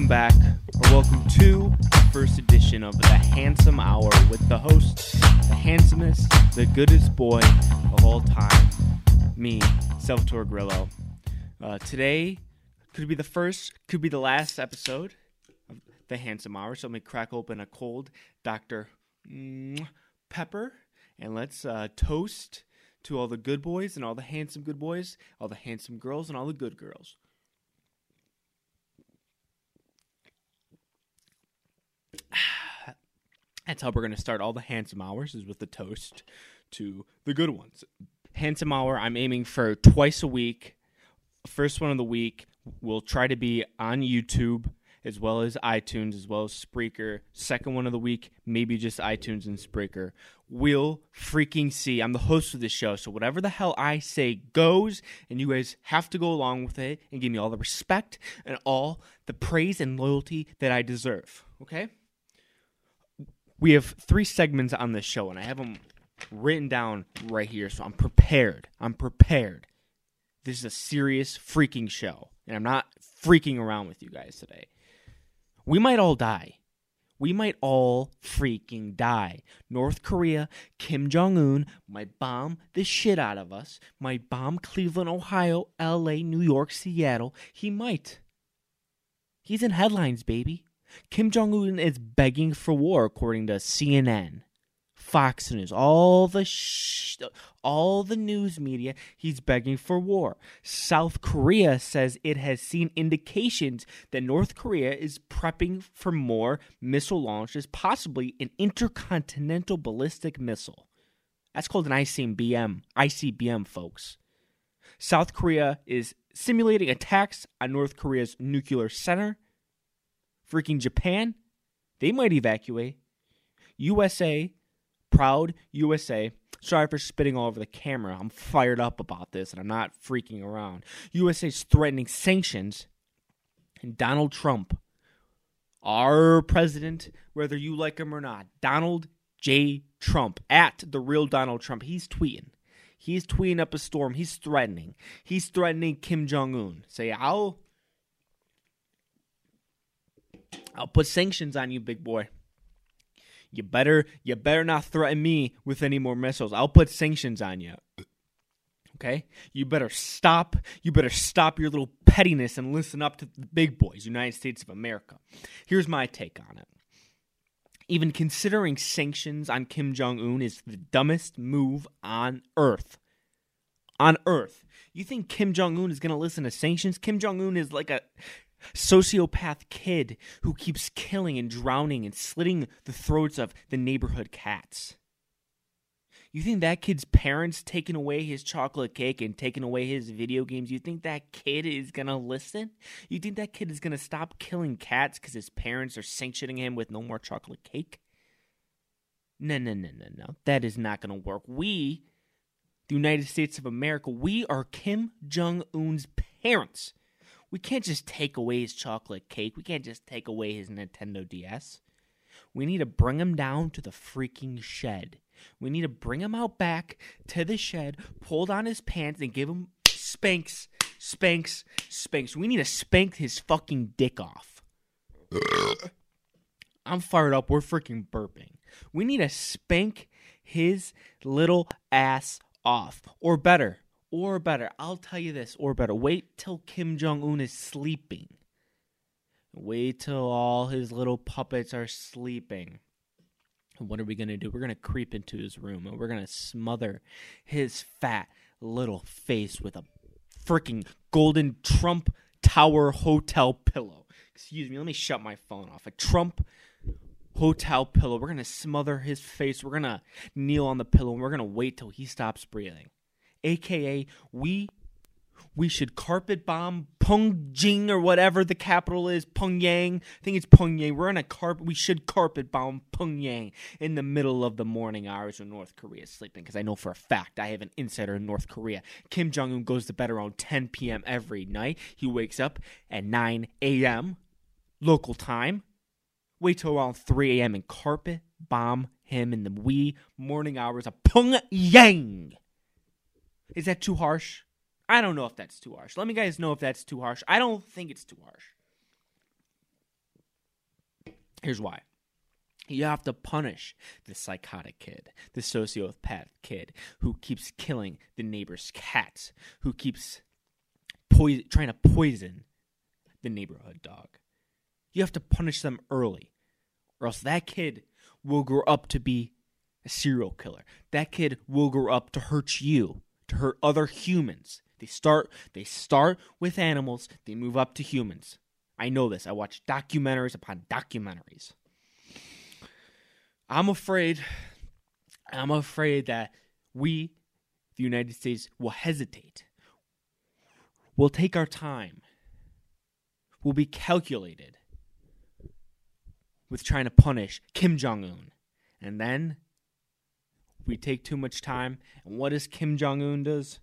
Welcome back, or welcome to the first edition of the Handsome Hour with the host, the handsomest, the goodest boy of all time, me, Salvatore Grillo. Uh, today could be the first, could be the last episode of the Handsome Hour. So let me crack open a cold Dr. Pepper and let's uh, toast to all the good boys and all the handsome good boys, all the handsome girls and all the good girls. That's how we're going to start all the handsome hours is with the toast to the good ones. Handsome hour, I'm aiming for twice a week. First one of the week will try to be on YouTube as well as iTunes, as well as Spreaker. Second one of the week, maybe just iTunes and Spreaker. We'll freaking see. I'm the host of this show, so whatever the hell I say goes, and you guys have to go along with it and give me all the respect and all the praise and loyalty that I deserve. Okay? We have three segments on this show, and I have them written down right here, so I'm prepared. I'm prepared. This is a serious freaking show, and I'm not freaking around with you guys today. We might all die. We might all freaking die. North Korea, Kim Jong un might bomb the shit out of us, might bomb Cleveland, Ohio, LA, New York, Seattle. He might. He's in headlines, baby. Kim Jong un is begging for war, according to CNN. Fox News, all the sh- all the news media, he's begging for war. South Korea says it has seen indications that North Korea is prepping for more missile launches, possibly an intercontinental ballistic missile. That's called an ICBM, ICBM, folks. South Korea is simulating attacks on North Korea's nuclear center. Freaking Japan, they might evacuate. USA proud USA. Sorry for spitting all over the camera. I'm fired up about this and I'm not freaking around. USA's threatening sanctions. And Donald Trump, our president, whether you like him or not, Donald J. Trump, at the real Donald Trump, he's tweeting. He's tweeting up a storm. He's threatening. He's threatening Kim Jong Un. Say, I'll, I'll put sanctions on you, big boy you better you better not threaten me with any more missiles. I'll put sanctions on you. Okay? You better stop. You better stop your little pettiness and listen up to the big boys, United States of America. Here's my take on it. Even considering sanctions on Kim Jong Un is the dumbest move on earth. On earth. You think Kim Jong Un is going to listen to sanctions? Kim Jong Un is like a sociopath kid who keeps killing and drowning and slitting the throats of the neighborhood cats. You think that kid's parents taking away his chocolate cake and taking away his video games, you think that kid is gonna listen? You think that kid is gonna stop killing cats because his parents are sanctioning him with no more chocolate cake? No, no, no, no, no. That is not gonna work. We, the United States of America, we are Kim Jong un's parents we can't just take away his chocolate cake. We can't just take away his Nintendo DS. We need to bring him down to the freaking shed. We need to bring him out back to the shed, pull down his pants, and give him spanks, spanks, spanks. We need to spank his fucking dick off. I'm fired up. We're freaking burping. We need to spank his little ass off. Or better, or better, I'll tell you this, or better, wait till Kim Jong un is sleeping. Wait till all his little puppets are sleeping. What are we going to do? We're going to creep into his room and we're going to smother his fat little face with a freaking golden Trump Tower hotel pillow. Excuse me, let me shut my phone off. A Trump hotel pillow. We're going to smother his face. We're going to kneel on the pillow and we're going to wait till he stops breathing aka we we should carpet bomb Pungjing or whatever the capital is, Pyongyang. I think it's Pyongyang. We're in a carpet. We should carpet bomb Pyongyang in the middle of the morning hours when North Korea is sleeping. Because I know for a fact I have an insider in North Korea. Kim Jong Un goes to bed around 10 p.m. every night. He wakes up at 9 a.m. local time. Wait till around 3 a.m. and carpet bomb him in the wee morning hours of Pyongyang. Is that too harsh? I don't know if that's too harsh. Let me guys know if that's too harsh. I don't think it's too harsh. Here's why. You have to punish the psychotic kid, the sociopath kid who keeps killing the neighbor's cats, who keeps poison, trying to poison the neighborhood dog. You have to punish them early, or else that kid will grow up to be a serial killer. That kid will grow up to hurt you, to hurt other humans. They start they start with animals, they move up to humans. I know this. I watch documentaries upon documentaries. I'm afraid I'm afraid that we the United States will hesitate. We'll take our time. We'll be calculated with trying to punish Kim Jong Un. And then we take too much time. And what does Kim Jong Un does?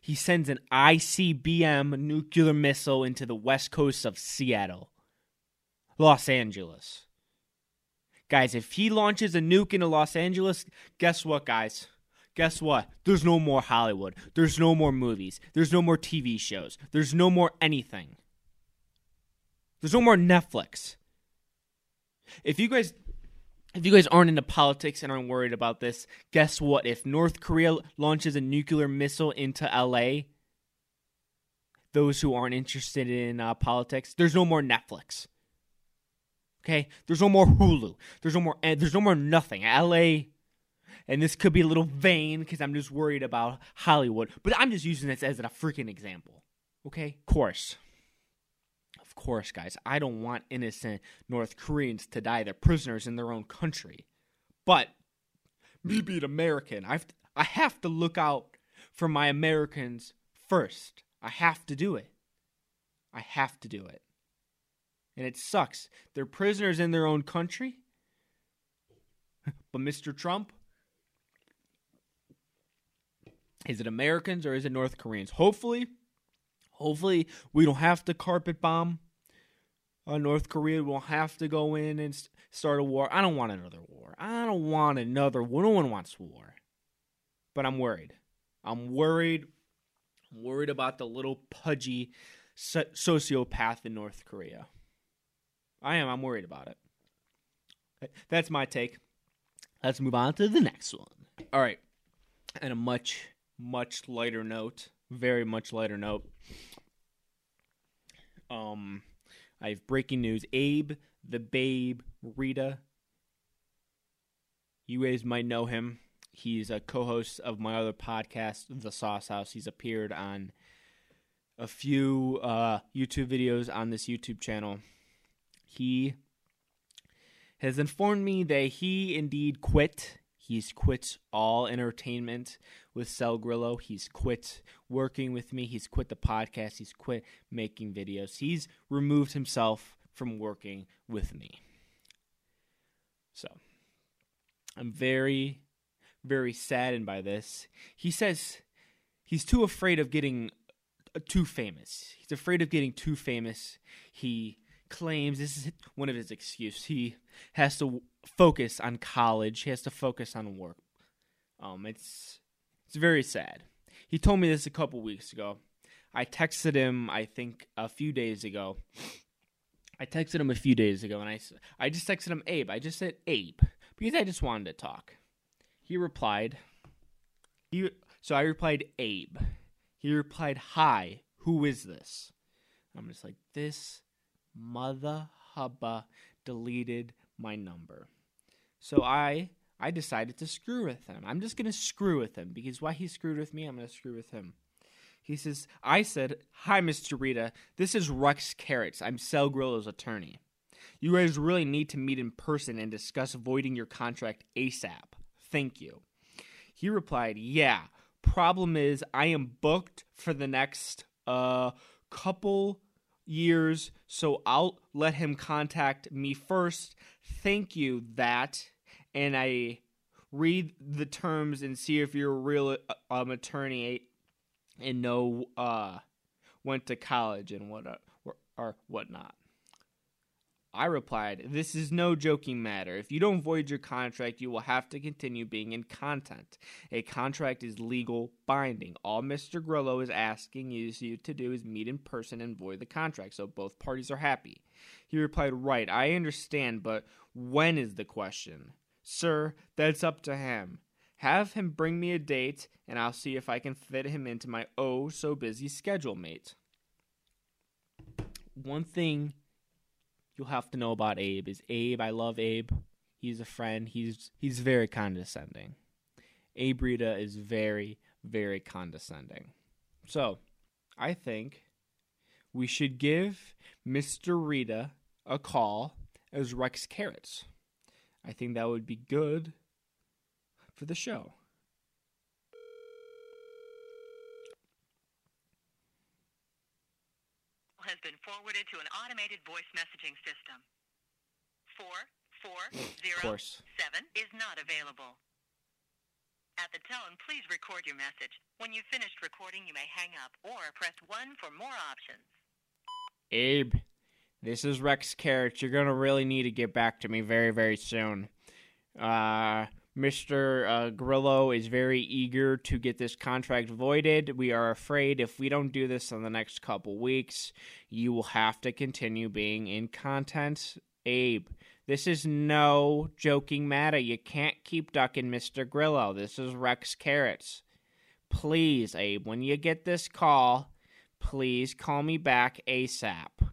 He sends an ICBM nuclear missile into the west coast of Seattle, Los Angeles. Guys, if he launches a nuke into Los Angeles, guess what, guys? Guess what? There's no more Hollywood. There's no more movies. There's no more TV shows. There's no more anything. There's no more Netflix. If you guys if you guys aren't into politics and aren't worried about this, guess what? If North Korea launches a nuclear missile into LA, those who aren't interested in uh, politics, there's no more Netflix. Okay, there's no more Hulu. There's no more. Eh, there's no more nothing. LA, and this could be a little vain because I'm just worried about Hollywood, but I'm just using this as a freaking example. Okay, course course, guys, I don't want innocent North Koreans to die. They're prisoners in their own country. But me being American, I've I have to look out for my Americans first. I have to do it. I have to do it. And it sucks. They're prisoners in their own country. but Mr. Trump, is it Americans or is it North Koreans? Hopefully, hopefully we don't have to carpet bomb uh, North Korea will have to go in and start a war. I don't want another war. I don't want another war. No one wants war. But I'm worried. I'm worried. I'm worried about the little pudgy sociopath in North Korea. I am. I'm worried about it. That's my take. Let's move on to the next one. All right. And a much, much lighter note, very much lighter note. Um, I have breaking news. Abe, the Babe, Rita. You guys might know him. He's a co-host of my other podcast, The Sauce House. He's appeared on a few uh, YouTube videos on this YouTube channel. He has informed me that he indeed quit. He's quit all entertainment with Sal Grillo. He's quit working with me. He's quit the podcast. He's quit making videos. He's removed himself from working with me. So I'm very, very saddened by this. He says he's too afraid of getting uh, too famous. He's afraid of getting too famous. He claims this is one of his excuses. He has to focus on college. He has to focus on work. Um, it's it's very sad. He told me this a couple weeks ago. I texted him, I think, a few days ago. I texted him a few days ago, and I, I just texted him Abe. I just said Abe because I just wanted to talk. He replied. He so I replied Abe. He replied, "Hi, who is this?" I'm just like, "This mother hubba deleted my number." So I I decided to screw with him. I'm just to screw with him because why he screwed with me, I'm to screw with him. He says, I said, Hi, Mr. Rita. This is Rex Carrots. I'm Sal Grillo's attorney. You guys really need to meet in person and discuss voiding your contract ASAP. Thank you. He replied, Yeah. Problem is, I am booked for the next uh couple years, so I'll let him contact me first. Thank you, that and I read the terms and see if you're a real uh, um, attorney and know uh, went to college and what uh, or, or whatnot. I replied, This is no joking matter. If you don't void your contract, you will have to continue being in content. A contract is legal binding. All Mr. Grillo is asking you to do is meet in person and void the contract, so both parties are happy. He replied, Right, I understand, but when is the question? Sir, that's up to him. Have him bring me a date, and I'll see if I can fit him into my oh so busy schedule, mate. One thing you'll have to know about Abe is Abe. I love Abe. He's a friend. He's he's very condescending. Abe Rita is very very condescending. So, I think we should give Mr. Rita a call as Rex Carrots. I think that would be good for the show. has been forwarded to an automated voice messaging system. Four four zero seven is not available. At the tone, please record your message. When you've finished recording, you may hang up or press 1 for more options. Abe, this is Rex Carrots. You're going to really need to get back to me very, very soon. Uh, Mr. Uh, Grillo is very eager to get this contract voided. We are afraid if we don't do this in the next couple weeks, you will have to continue being in content. Abe, this is no joking matter. You can't keep ducking Mr. Grillo. This is Rex Carrots. Please, Abe, when you get this call, please call me back ASAP.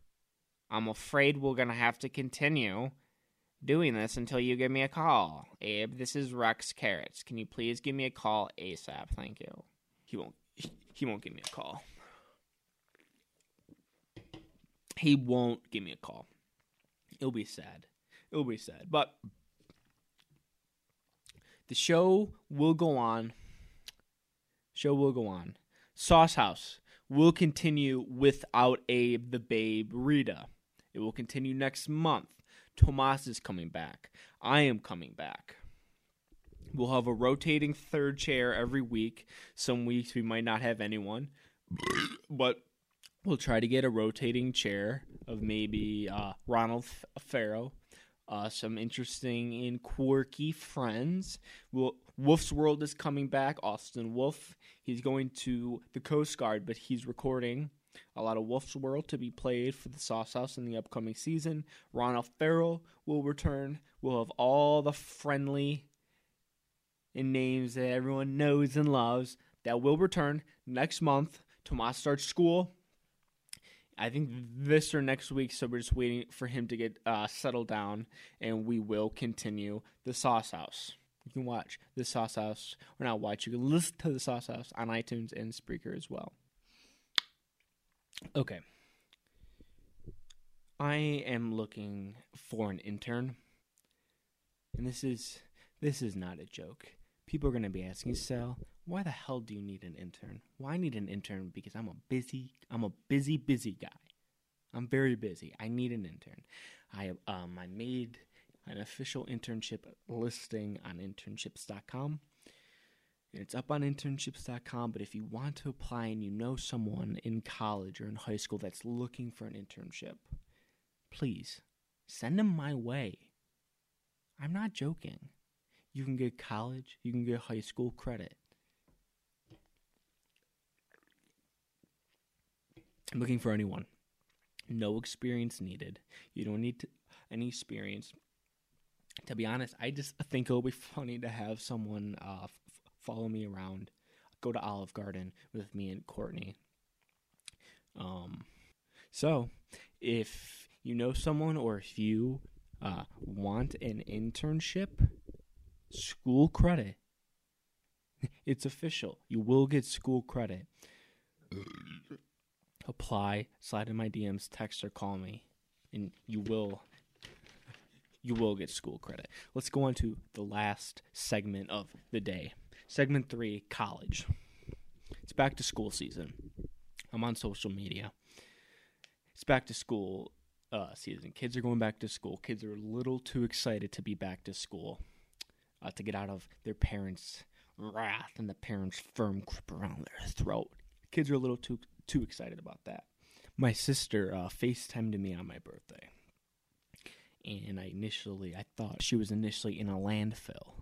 I'm afraid we're going to have to continue doing this until you give me a call. Abe, this is Rex Carrots. Can you please give me a call ASAP? Thank you. He won't he won't give me a call. He won't give me a call. It'll be sad. It'll be sad. But the show will go on. Show will go on. Sauce House will continue without Abe the Babe Rita. It will continue next month. Tomas is coming back. I am coming back. We'll have a rotating third chair every week. Some weeks we might not have anyone, but we'll try to get a rotating chair of maybe uh, Ronald Farrow, uh, some interesting and quirky friends. We'll, Wolf's World is coming back. Austin Wolf. He's going to the Coast Guard, but he's recording a lot of Wolf's World to be played for the Sauce House in the upcoming season. Ronald Farrell will return. We'll have all the friendly and names that everyone knows and loves that will return next month. Tomas starts school. I think this or next week, so we're just waiting for him to get uh, settled down, and we will continue the Sauce House. You can watch the Sauce House, or not watch. You can listen to the Sauce House on iTunes and Spreaker as well. Okay. I am looking for an intern. And this is this is not a joke. People are going to be asking, "Sal, why the hell do you need an intern?" Why I need an intern because I'm a busy I'm a busy busy guy. I'm very busy. I need an intern. I um I made an official internship listing on internships.com. It's up on internships.com, but if you want to apply and you know someone in college or in high school that's looking for an internship, please send them my way. I'm not joking. You can get college, you can get high school credit. I'm looking for anyone. No experience needed. You don't need to, any experience. To be honest, I just think it'll be funny to have someone uh, follow me around, go to Olive Garden with me and Courtney. Um, so if you know someone or if you uh, want an internship, school credit. It's official. You will get school credit. Apply, slide in my DMs, text or call me, and you will you will get school credit. Let's go on to the last segment of the day. Segment three college. It's back to school season. I'm on social media. It's back to school uh, season. Kids are going back to school. Kids are a little too excited to be back to school, uh, to get out of their parents' wrath and the parents' firm grip around their throat. Kids are a little too too excited about that. My sister uh, FaceTimed me on my birthday. and I initially I thought she was initially in a landfill,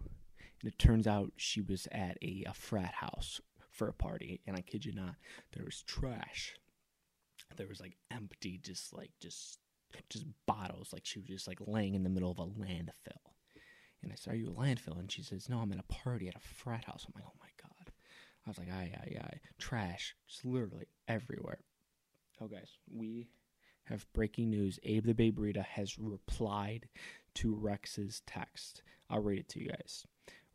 and it turns out she was at a, a frat house for a party. And I kid you not, there was trash. There was like empty, just like just just bottles. Like she was just like laying in the middle of a landfill. And I said, "Are you a landfill?" And she says, "No, I'm at a party at a frat house." I'm like, "Oh my god!" I was like, "Aye, aye, aye." Trash, just literally everywhere. Oh, guys, we have breaking news. Abe the Babe Rita has replied to Rex's text. I'll read it to you guys.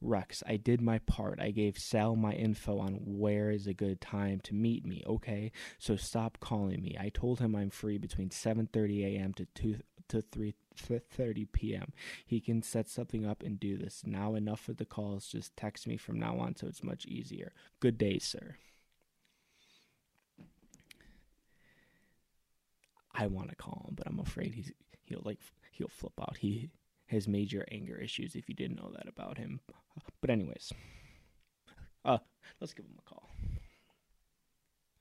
Rex, I did my part. I gave Sal my info on where is a good time to meet me, okay? So stop calling me. I told him I'm free between 7:30 a.m. to 2 to 3:30 p.m. He can set something up and do this. Now enough of the calls. Just text me from now on so it's much easier. Good day, sir. I want to call him, but I'm afraid he's he'll like he'll flip out. He has major anger issues if you didn't know that about him. But anyways, uh, let's give him a call.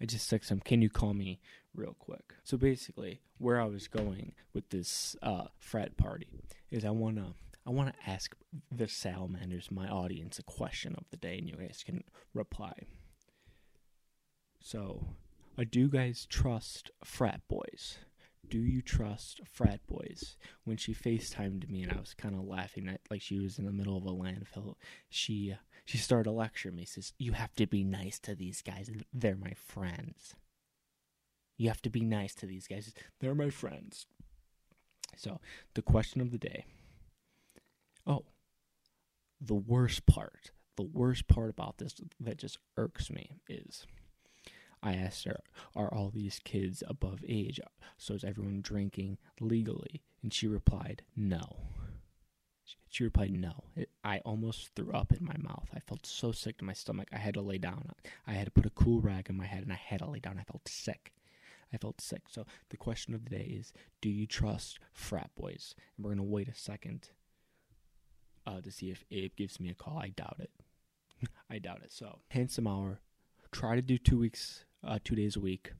I just text him, "Can you call me real quick?" So basically, where I was going with this uh, frat party is I wanna I wanna ask the salamanders, my audience, a question of the day, and you guys can reply. So, do you guys trust frat boys? Do you trust frat boys? When she FaceTimed me and I was kind of laughing at like she was in the middle of a landfill, she uh, she started to lecture me. Says you have to be nice to these guys. They're my friends. You have to be nice to these guys. They're my friends. So the question of the day. Oh, the worst part. The worst part about this that just irks me is I asked her, Are all these kids above age? So is everyone drinking legally? And she replied, No. She replied, No. It, I almost threw up in my mouth. I felt so sick to my stomach. I had to lay down. I had to put a cool rag in my head and I had to lay down. I felt sick. I felt sick. So the question of the day is Do you trust frat boys? And we're going to wait a second uh, to see if Abe gives me a call. I doubt it. I doubt it. So, handsome hour. Try to do two weeks uh, two days a week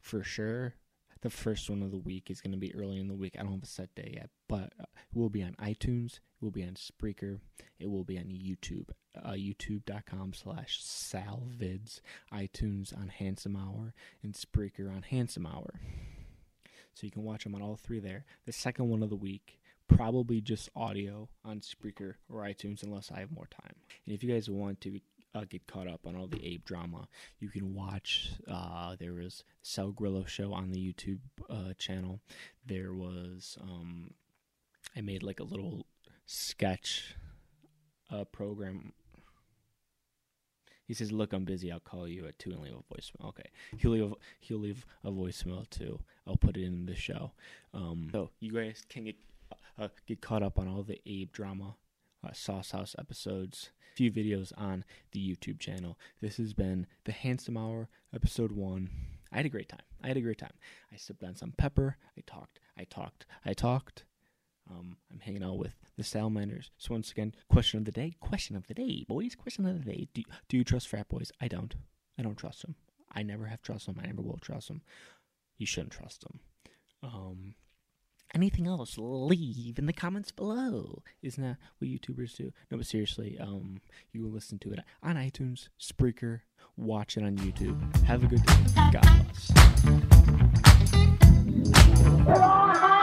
for sure. The first one of the week is going to be early in the week. I don't have a set day yet, but uh, it will be on iTunes. It will be on Spreaker. It will be on YouTube. Uh, YouTube.com slash salvids. iTunes on Handsome Hour and Spreaker on Handsome Hour. So you can watch them on all three there. The second one of the week probably just audio on Spreaker or iTunes unless I have more time. And if you guys want to uh, get caught up on all the Abe drama, you can watch. Uh, there was Sal Grillo show on the YouTube uh, channel. There was um, I made like a little sketch uh, program. He says, "Look, I'm busy. I'll call you at two and leave a voicemail." Okay, he'll leave he'll leave a voicemail too. I'll put it in the show. Um, so you guys can get uh, get caught up on all the Abe drama, uh, Sauce House episodes a few videos on the YouTube channel. This has been the Handsome Hour, episode one. I had a great time. I had a great time. I sipped on some pepper. I talked. I talked. I talked. Um, I'm hanging out with the salamanders. So once again, question of the day. Question of the day, boys. Question of the day. Do, do you trust frat boys? I don't. I don't trust them. I never have trust them. I never will trust them. You shouldn't trust them. Um, anything else, leave in the comments below. Isn't that what YouTubers do? No, but seriously, um, you will listen to it on iTunes, Spreaker, watch it on YouTube. Have a good day. God bless.